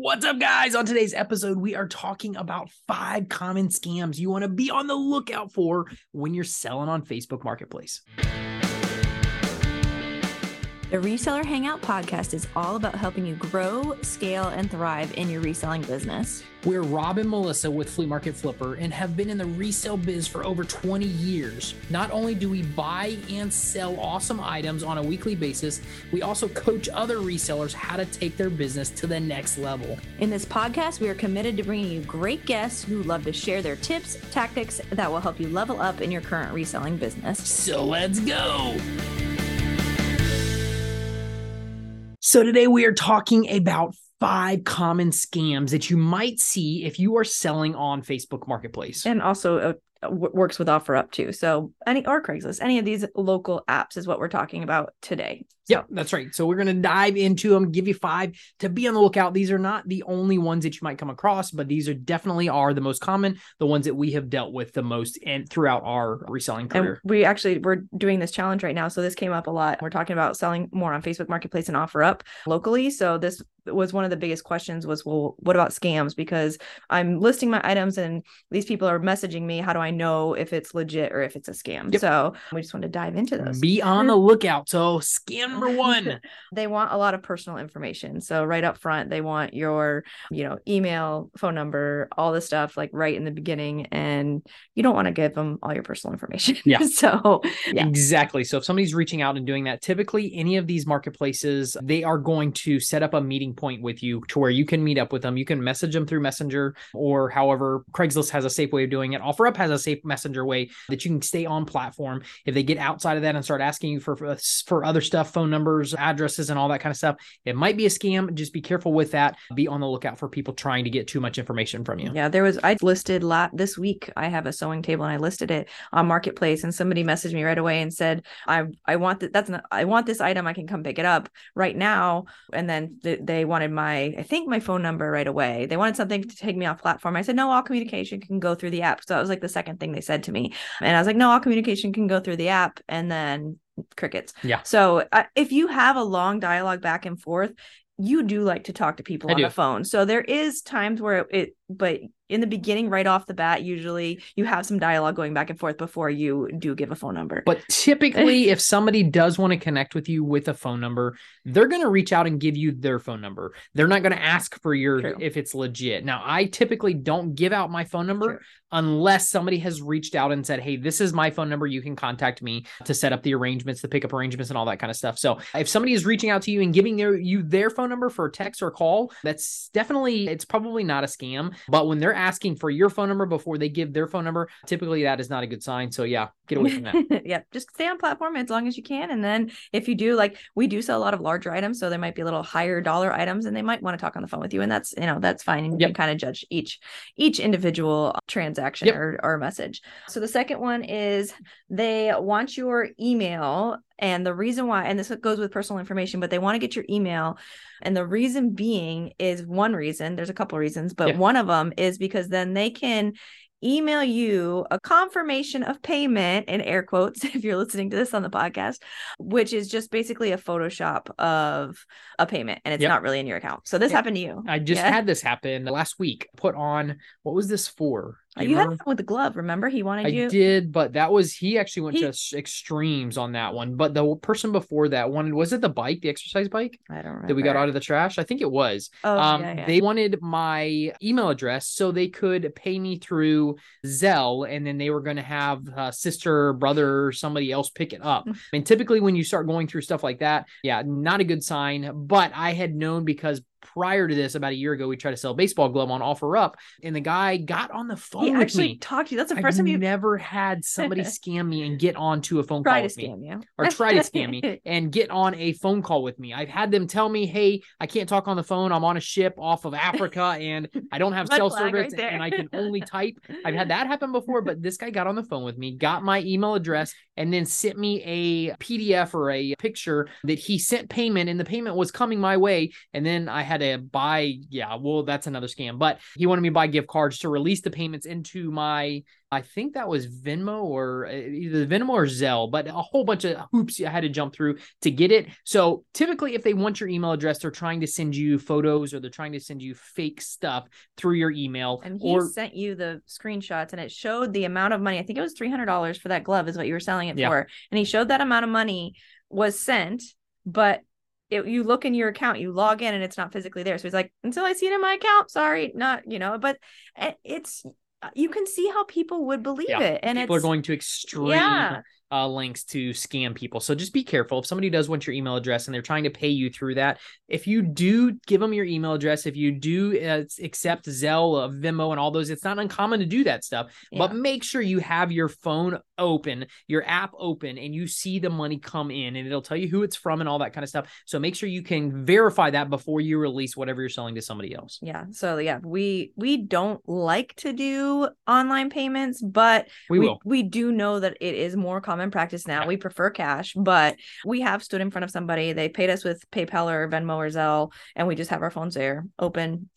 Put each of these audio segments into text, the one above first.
What's up, guys? On today's episode, we are talking about five common scams you want to be on the lookout for when you're selling on Facebook Marketplace. The Reseller Hangout podcast is all about helping you grow, scale, and thrive in your reselling business. We're Rob and Melissa with Flea Market Flipper and have been in the resale biz for over 20 years. Not only do we buy and sell awesome items on a weekly basis, we also coach other resellers how to take their business to the next level. In this podcast, we are committed to bringing you great guests who love to share their tips, tactics that will help you level up in your current reselling business. So let's go. So, today we are talking about five common scams that you might see if you are selling on Facebook Marketplace. And also, uh, works with OfferUp too. So any or Craigslist, any of these local apps is what we're talking about today. Yeah, that's right. So we're going to dive into them, give you five to be on the lookout. These are not the only ones that you might come across, but these are definitely are the most common, the ones that we have dealt with the most and throughout our reselling career. And we actually we're doing this challenge right now, so this came up a lot. We're talking about selling more on Facebook Marketplace and OfferUp locally. So this was one of the biggest questions was well what about scams because i'm listing my items and these people are messaging me how do i know if it's legit or if it's a scam yep. so we just want to dive into those be on the lookout so scam number one they want a lot of personal information so right up front they want your you know email phone number all the stuff like right in the beginning and you don't want to give them all your personal information yeah so yeah. exactly so if somebody's reaching out and doing that typically any of these marketplaces they are going to set up a meeting point with you to where you can meet up with them. You can message them through Messenger or however Craigslist has a safe way of doing it. OfferUp has a safe Messenger way that you can stay on platform. If they get outside of that and start asking you for for other stuff, phone numbers, addresses, and all that kind of stuff, it might be a scam. Just be careful with that. Be on the lookout for people trying to get too much information from you. Yeah, there was I listed this week. I have a sewing table and I listed it on Marketplace, and somebody messaged me right away and said, "I I want that. That's not, I want this item. I can come pick it up right now." And then th- they wanted my, I think my phone number right away. They wanted something to take me off platform. I said, no, all communication can go through the app. So that was like the second thing they said to me. And I was like, no, all communication can go through the app. And then crickets. Yeah. So uh, if you have a long dialogue back and forth, you do like to talk to people I on do. the phone. So there is times where it, but in the beginning, right off the bat, usually you have some dialogue going back and forth before you do give a phone number. But typically, if somebody does want to connect with you with a phone number, they're going to reach out and give you their phone number. They're not going to ask for your True. if it's legit. Now, I typically don't give out my phone number True. unless somebody has reached out and said, "Hey, this is my phone number. You can contact me to set up the arrangements, the pickup arrangements, and all that kind of stuff." So, if somebody is reaching out to you and giving their you their phone number for a text or call, that's definitely it's probably not a scam. But when they're asking for your phone number before they give their phone number, typically that is not a good sign. So, yeah, get away from that. yep just stay on platform as long as you can and then if you do like we do sell a lot of larger items so there might be a little higher dollar items and they might want to talk on the phone with you and that's you know that's fine and you Yep. can kind of judge each each individual transaction Yep. or, or message so the second one is they want your email and the reason why and this goes with personal information but they want to get your email and the reason being is one reason there's a couple reasons but Yeah. one of them is because then they can email you a confirmation of payment in air quotes if you're listening to this on the podcast which is just basically a photoshop of a payment and it's Yep. not really in your account so this Yeah. happened to you I just Yeah. had this happen last week. Put on what was this for? You, you had remember? that with the glove remember he wanted I you did, but that was he actually went He- to extremes on that one. But the person before that wanted was it the bike, the exercise bike i don't remember that we got out of the trash? I think it was. oh um, yeah, yeah. they wanted my email address so they could pay me through Zelle, and then they were going to have uh, sister, brother, or somebody else pick it up. I mean, typically when you start going through stuff like that, yeah, not a good sign. But I had known because prior to this, about a year ago, we tried to sell a baseball glove on OfferUp, and the guy got on the phone he with actually me. talked to you that's the I've 1st time you've never had somebody scam me and get onto a phone try call to with me you or try to scam me and get on a phone call with me. I've had them tell me, "Hey, I can't talk on the phone. I'm on a ship off of Africa and I don't have cell flag right service and I can only type." I've had that happen before, but this guy got on the phone with me, got my email address, and then sent me a PDF or a picture that he sent payment and the payment was coming my way. And then I had to buy, yeah, well, that's another scam. But he wanted me to buy gift cards to release the payments into my I think that was Venmo or uh, either Venmo or Zelle, but a whole bunch of hoops I had to jump through to get it. So typically, if they want your email address, they're trying to send you photos or they're trying to send you fake stuff through your email. And he or, sent you the screenshots and it showed the amount of money. I think it was $300 for that glove, is what you were selling it Yeah. for. And he showed that amount of money was sent, but it, you look in your account, you log in and it's not physically there. So he's like, until I see it in my account, sorry, not, you know, but it's, Uh, you can see how people would believe Yeah. it. And people it's, are going to extreme yeah, uh, links to scam people. So just be careful. If somebody does want your email address and they're trying to pay you through that, if you do give them your email address, if you do uh, accept Zelle, uh, Venmo, and all those, it's not uncommon to do that stuff. But make sure you have your phone open, your app open, and you see the money come in, and it'll tell you who it's from and all that kind of stuff. So make sure you can verify that before you release whatever you're selling to somebody else. yeah. So yeah, we, we don't like to do online payments, but We, will. we do know that it is more common practice now. We prefer cash, but we have stood in front of somebody. They paid us with PayPal or Venmo or Zelle, and we just have our phones there, open.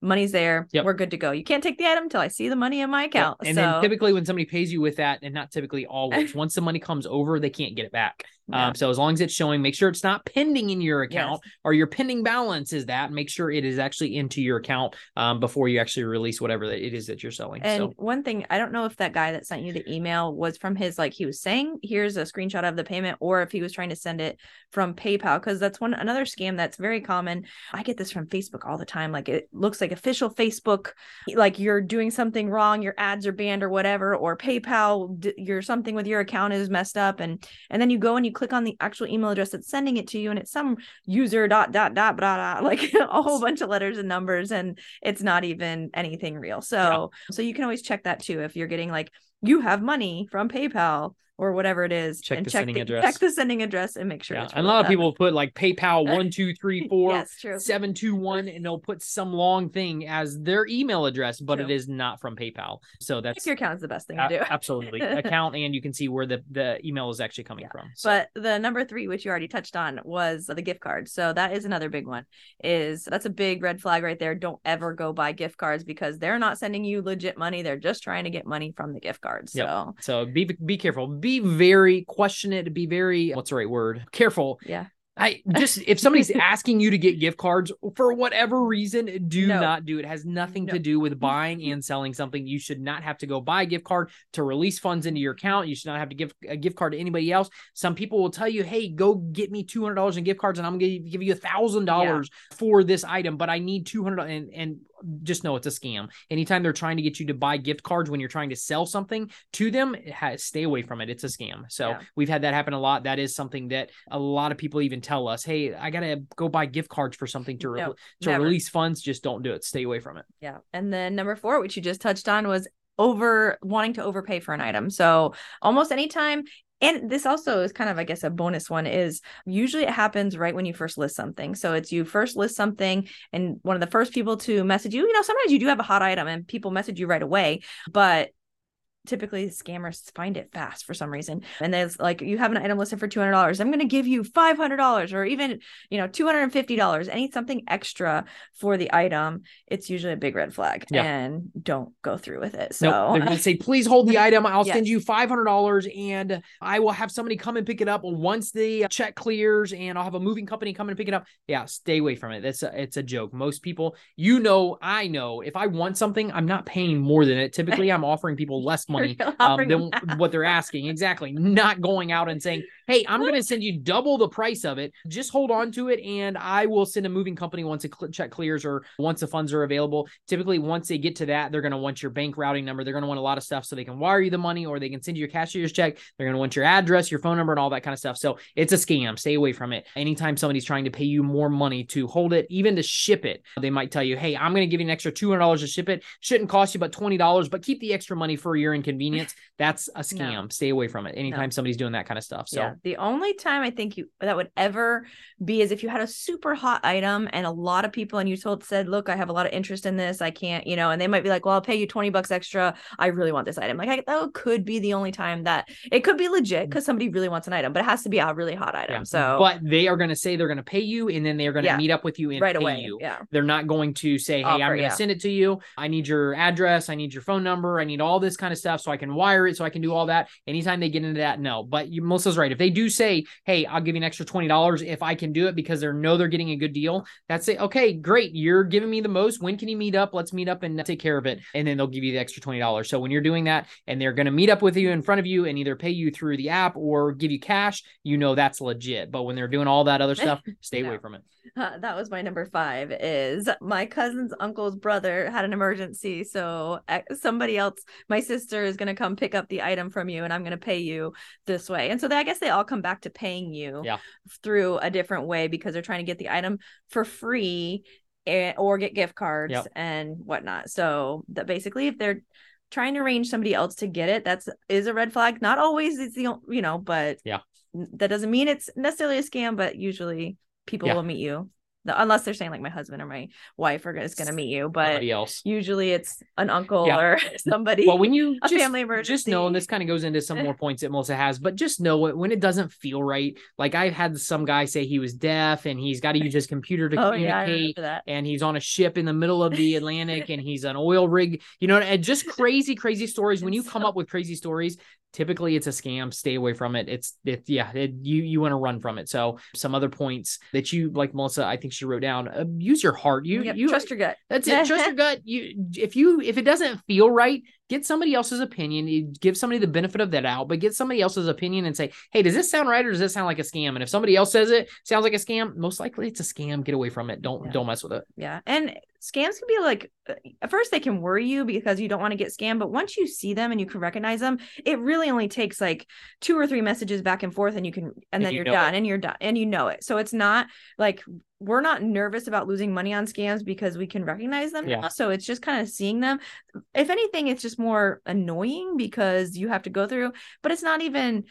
Money's there. Yep. We're good to go. You can't take the item until I see the money in my Yep. account. And so then typically when somebody pays you with that, and not typically always, once the money comes over, they can't get it back. Yeah. Um, so as long as it's showing, make sure it's not pending in your account or your pending balance is that. Make sure it is actually into your account um, before you actually release whatever it is that you're selling. And so one thing, I don't know if that guy that sent you the email was from his like he was saying, here's a screenshot of the payment, or if he was trying to send it from PayPal, because that's one another scam that's very common. I get this from Facebook all the time. Like it looks like official Facebook, like you're doing something wrong, your ads are banned or whatever, or PayPal, d- your something with your account is messed up, and and then you go and you click on the actual email address that's sending it to you, and it's some user dot dot dot blah, blah, like a whole bunch of letters and numbers, and it's not even anything real. So so you can always check that too if you're getting like you have money from PayPal or whatever it is. Check and the check sending the, address. Check the sending address and make sure. yeah, it's and a lot of people put like PayPal one two three four yes, seven two one, and they'll put some long thing as their email address, but it True. is not from PayPal. So Check that's your account is the best thing a- to do. absolutely account, and you can see where the the email is actually coming Yeah. from. So, But the number three, which you already touched on, was the gift card. So that is another big one. Is that's a big red flag right there. Don't ever go buy gift cards because they're not sending you legit money. They're just trying to get money from the gift cards. Yep. So so be be careful. Be very question it. Be very what's the right word? Careful. yeah, I just if somebody's asking you to get gift cards for whatever reason, do No. not do it. It has nothing No. to do with buying and selling something. You should not have to go buy a gift card to release funds into your account. You should not have to give a gift card to anybody else. Some people will tell you, "Hey, go get me two hundred dollars in gift cards, and I'm going to give you a thousand dollars for this item, but I need two hundred and and just know it's a scam. Anytime they're trying to get you to buy gift cards when you're trying to sell something to them, has, stay away from it. It's a scam. So Yeah. we've had that happen a lot. That is something that a lot of people even tell us, "Hey, I gotta go buy gift cards for something to re- No, to never. release funds." Just don't do it. Stay away from it. Yeah. And then number four, which you just touched on, was over wanting to overpay for an item. So almost anytime. And this also is kind of, I guess, a bonus one is usually it happens right when you first list something. So it's you first list something, and one of the first people to message you, you know, sometimes you do have a hot item and people message you right away, but typically scammers find it fast for some reason. And there's like, you have an item listed for $200. I'm going to give you $500 or even, you know, $250, any something extra for the item. It's usually a big red flag Yeah. and don't go through with it. So Nope. They're going to say, please hold the item. I'll Yes. send you $500 and I will have somebody come and pick it up once the check clears and I'll have a moving company come and pick it up. Yeah, stay away from it. That's a, it's a joke. Most people, you know, I know if I want something, I'm not paying more than it. Typically, I'm offering people less money You're um, than what they're asking. Exactly. Not going out and saying, hey, I'm going to send you double the price of it. Just hold on to it and I will send a moving company once a cl- check clears or once the funds are available. Typically, once they get to that, they're going to want your bank routing number. They're going to want a lot of stuff so they can wire you the money or they can send you your cashier's check. They're going to want your address, your phone number, and all that kind of stuff. So it's a scam. Stay away from it. Anytime somebody's trying to pay you more money to hold it, even to ship it, they might tell you, hey, I'm going to give you an extra $200 to ship it. Shouldn't cost you but $20, but keep the extra money for your in inconvenience, that's a scam. Stay away from it. Anytime somebody's doing that kind of stuff. So Yeah. The only time I think you that would ever be is if you had a super hot item and a lot of people and you told said, look, I have a lot of interest in this. I can't, you know, and they might be like, well, I'll pay you 20 bucks extra. I really want this item. Like I, that could be the only time that it could be legit mm-hmm. because somebody really wants an item, but it has to be a really hot item. Yeah. So but they are going to say they're going to pay you and then they're going to Yeah. meet up with you and right pay away. you. Yeah. They're not going to say, "Hey, I'm going to send it to you. I need your address, I need your phone number, I need all this kind of stuff so I can wire it, so I can do all that." Anytime they get into that, no. But you, Melissa's right. If they do say, "Hey, I'll give you an extra twenty dollars if I can do it," because they know they're getting a good deal, that's it. Okay, great. You're giving me the most. When can you meet up? Let's meet up and take care of it, and then they'll give you the extra twenty dollars. So when you're doing that, and they're going to meet up with you in front of you and either pay you through the app or give you cash, you know that's legit. But when they're doing all that other stuff, stay No. away from it. Uh, that was my number five is my cousin's uncle's brother had an emergency so uh, somebody else my sister is going to come pick up the item from you and i'm going to pay you this way and so they, i guess they all come back to paying you Yeah. through a different way because they're trying to get the item for free and, or get gift cards Yep. and whatnot so that basically if they're trying to arrange somebody else to get it that's is a red flag not always it's the you know but Yeah. that doesn't mean it's necessarily a scam but usually people Yeah. will meet you unless they're saying like my husband or my wife are is going to meet you but Somebody else. usually it's an uncle Yeah. or somebody Well, when you a just, family emergency just know, and this kind of goes into some more points that Melissa has, but just know it when it doesn't feel right. Like I've had some guy say he was deaf and he's got to use his computer to oh communicate. that and he's on a ship in the middle of the Atlantic and he's an oil rig, you know, and just crazy, crazy stories. When you come up with crazy stories, typically it's a scam. Stay away from it. It's it, yeah, it, you you want to run from it. So some other points that you like, Melissa, I think she wrote down. Uh, use your heart. You Yep, you trust your gut that's it. Trust your gut. You if you if it doesn't feel right, get somebody else's opinion. You give somebody the benefit of that out, but get somebody else's opinion and say, hey, does this sound right or does this sound like a scam? And if somebody else says it sounds like a scam, most likely it's a scam. Get away from it. Don't Yeah. don't mess with it. yeah and scams can be like uh, at first they can worry you because you don't want to get scammed but once you see them and you can recognize them it really only takes like two or three messages back and forth and you can and, And then you you're know done and you're done and you know it so it's not like we're not nervous about losing money on scams because we can recognize them Yeah. now so it's just kind of seeing them if anything it's just more annoying because you have to go through but it's not even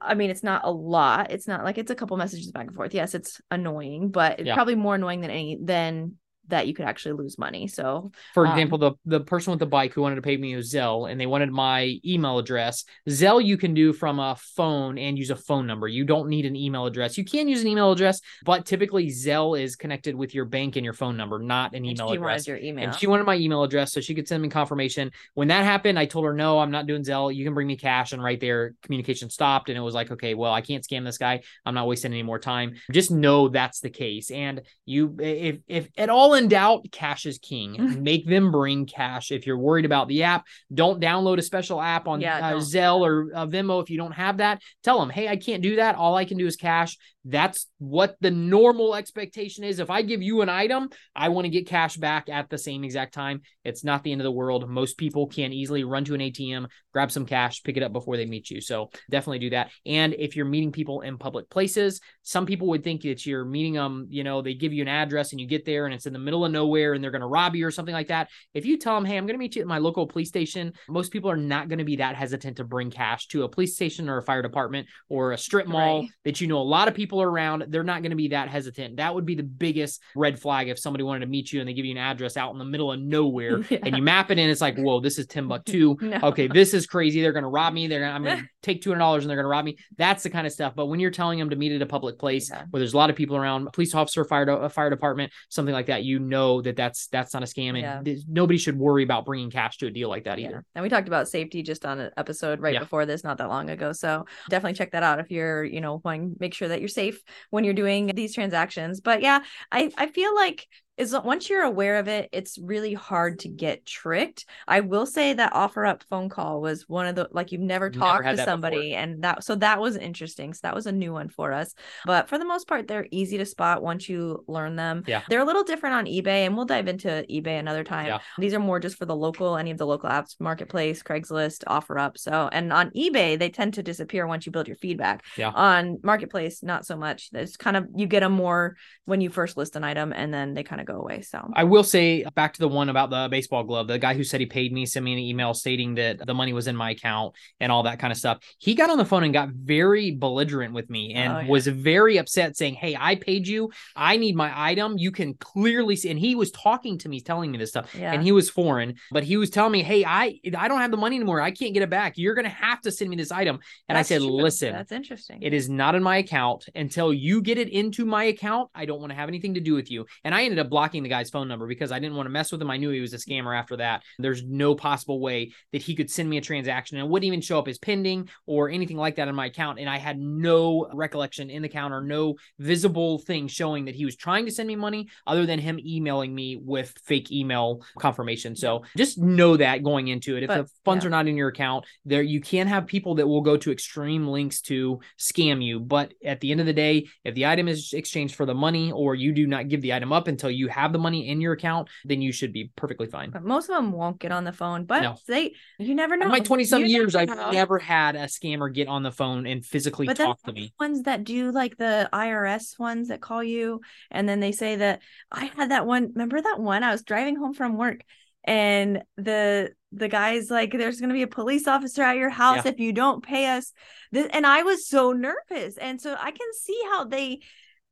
I mean, it's not a lot. It's not like it's a couple messages back and forth. Yes, it's annoying, but it's Yeah. probably more annoying than any than that you could actually lose money. So For Um, example, the the person with the bike who wanted to pay me with Zelle and they wanted my email address. Zelle you can do from a phone and use a phone number. You don't need an email address. You can use an email address, but typically Zelle is connected with your bank and your phone number, not an email she address. wanted your email. And she wanted my email address so she could send me confirmation. When that happened, I told her, no, I'm not doing Zelle. You can bring me cash. And right there, communication stopped. And it was like, okay, well, I can't scam this guy. I'm not wasting any more time. Just know that's the case. And you, if, if at all in doubt, cash is king. Make them bring cash. If you're worried about the app, don't download a special app on Yeah, uh. Zelle or uh, Venmo if you don't have that. Tell them, hey, I can't do that. All I can do is cash. That's what the normal expectation is. If I give you an item, I want to get cash back at the same exact time. It's not the end of the world. Most people can easily run to an ATM, grab some cash, pick it up before they meet you. So definitely do that. And if you're meeting people in public places, some people would think that you're meeting them, you know, they give you an address and you get there and it's in the middle of nowhere and they're going to rob you or something like that. If you tell them, hey, I'm going to meet you at my local police station, most people are not going to be that hesitant to bring cash to a police station or a fire department or a strip mall Right. that you know a lot of people are around. They're not going to be that hesitant. That would be the biggest red flag if somebody wanted to meet you and they give you an address out in the middle of nowhere Yeah. and you map it in. It's like, whoa, this is Timbuktu. No. Okay, this is crazy. They're going to rob me. They're gonna, I'm going to take two hundred dollars and they're going to rob me. That's the kind of stuff. But when you're telling them to meet at a public place Yeah. where there's a lot of people around, a police officer, fire, a uh, fire department, something like that, you know that that's that's not a scam, and Yeah. nobody should worry about bringing cash to a deal like that Yeah. either. And we talked about safety just on an episode right Yeah. before this, not that long ago. So definitely check that out if you're, you know, wanting to make sure that you're safe when you're doing these transactions. But yeah, I, I feel like is once you're aware of it, it's really hard to get tricked. I will say that OfferUp phone call was one of the like you've never Never talked had to somebody, and that so that was interesting. So that was a new one for us. But for the most part, they're easy to spot once you learn them. Yeah. They're a little different on eBay, and we'll dive into eBay another time. Yeah. These are more just for the local, any of the local apps, Marketplace, Craigslist, OfferUp. So, and on eBay, they tend to disappear once you build your feedback. Yeah. On Marketplace, not so much. It's kind of, you get them more when you first list an item and then they kind of go away. So I will say back to the one about the baseball glove, the guy who said he paid me, sent me an email stating that the money was in my account and all that kind of stuff. He got on the phone and got very belligerent with me and Oh, yeah. was very upset saying, Hey, I paid you. I need my item. You can clearly see. And he was talking to me, telling me this stuff. yeah. And he was foreign, but he was telling me, Hey, I I don't have the money anymore. I can't get it back. You're gonna have to send me this item. And I said, true. Listen, That's interesting. it is not in my account until you get it into my account. I don't want to have anything to do with you. And I ended up blocking the guy's phone number because I didn't want to mess with him. I knew he was a scammer after that. There's no possible way that he could send me a transaction and it wouldn't even show up as pending or anything like that in my account. And I had no recollection in the account or no visible thing showing that he was trying to send me money other than him emailing me with fake email confirmation. So just know that going into it. If But, the funds yeah. are not in your account, there you can have people that will go to extreme links to scam you. But at the end of the day, if the item is exchanged for the money or you do not give the item up until you have the money in your account, then you should be perfectly fine. but most of them won't get on the phone, but No. they you never know. In my 20 some You years, I've never know. never had a scammer get on the phone and physically But talk to me. ones that do like the IRS ones that call you and then they say that I had that one remember that one I was driving home from work and the the guy's like there's going to be a police officer at your house if you don't pay us and I was so nervous and so I can see how they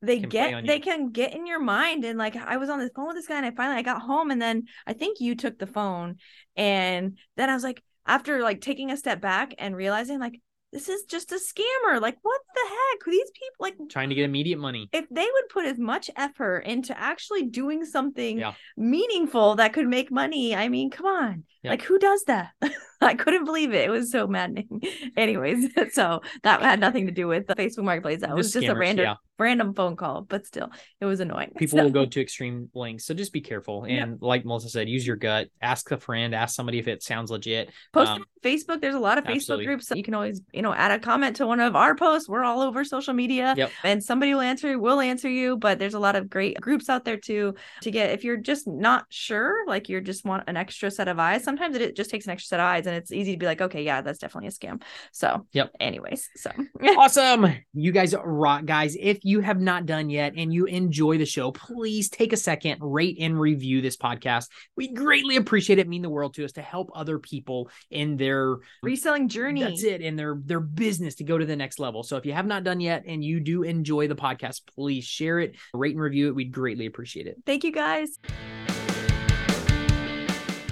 they get they you. can get in your mind and like I was on the phone with this guy and I finally I got home and then I think you took the phone and then I was like after like taking a step back and realizing like this is just a scammer like what the heck these people like Trying to get immediate money. if they would put as much effort into actually doing something Yeah. meaningful that could make money i mean come on Yeah. like who does that i couldn't believe it it was so maddening anyways so that had nothing to do with the facebook marketplace that was Just just a random yeah. Random phone call but still it was annoying People So- will go to extreme lengths, So just be careful. And like Melissa said, use your gut. Ask a friend, ask somebody if it sounds legit. post Um, on Facebook. There's a lot of Facebook absolutely. groups. You can always, you know, add a comment to one of our posts. We're all over social media Yep. and somebody will answer, will answer you. But there's a lot of great groups out there too to get if you're just not sure, like you just want an extra set of eyes. Sometimes it just takes an extra set of eyes and it's easy to be like, okay, yeah, that's definitely a scam. So Yep. anyways, so awesome. You guys rock, guys. If you have not done yet and you enjoy the show, please take a second, rate and review this podcast. We greatly appreciate it. Mean the world to us to help other people in their reselling journey. That's it, in their their business to go to the next level. So if you have not done yet and you do enjoy the podcast, please share it, rate and review it. We'd greatly appreciate it. Thank you guys.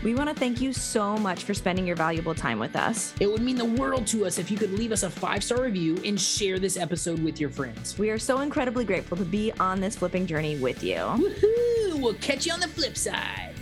We want to thank you so much for spending your valuable time with us. It would mean the world to us if you could leave us a five star review and share this episode with your friends. We are so incredibly grateful to be on this flipping journey with you. Woohoo! We'll catch you on the flip side.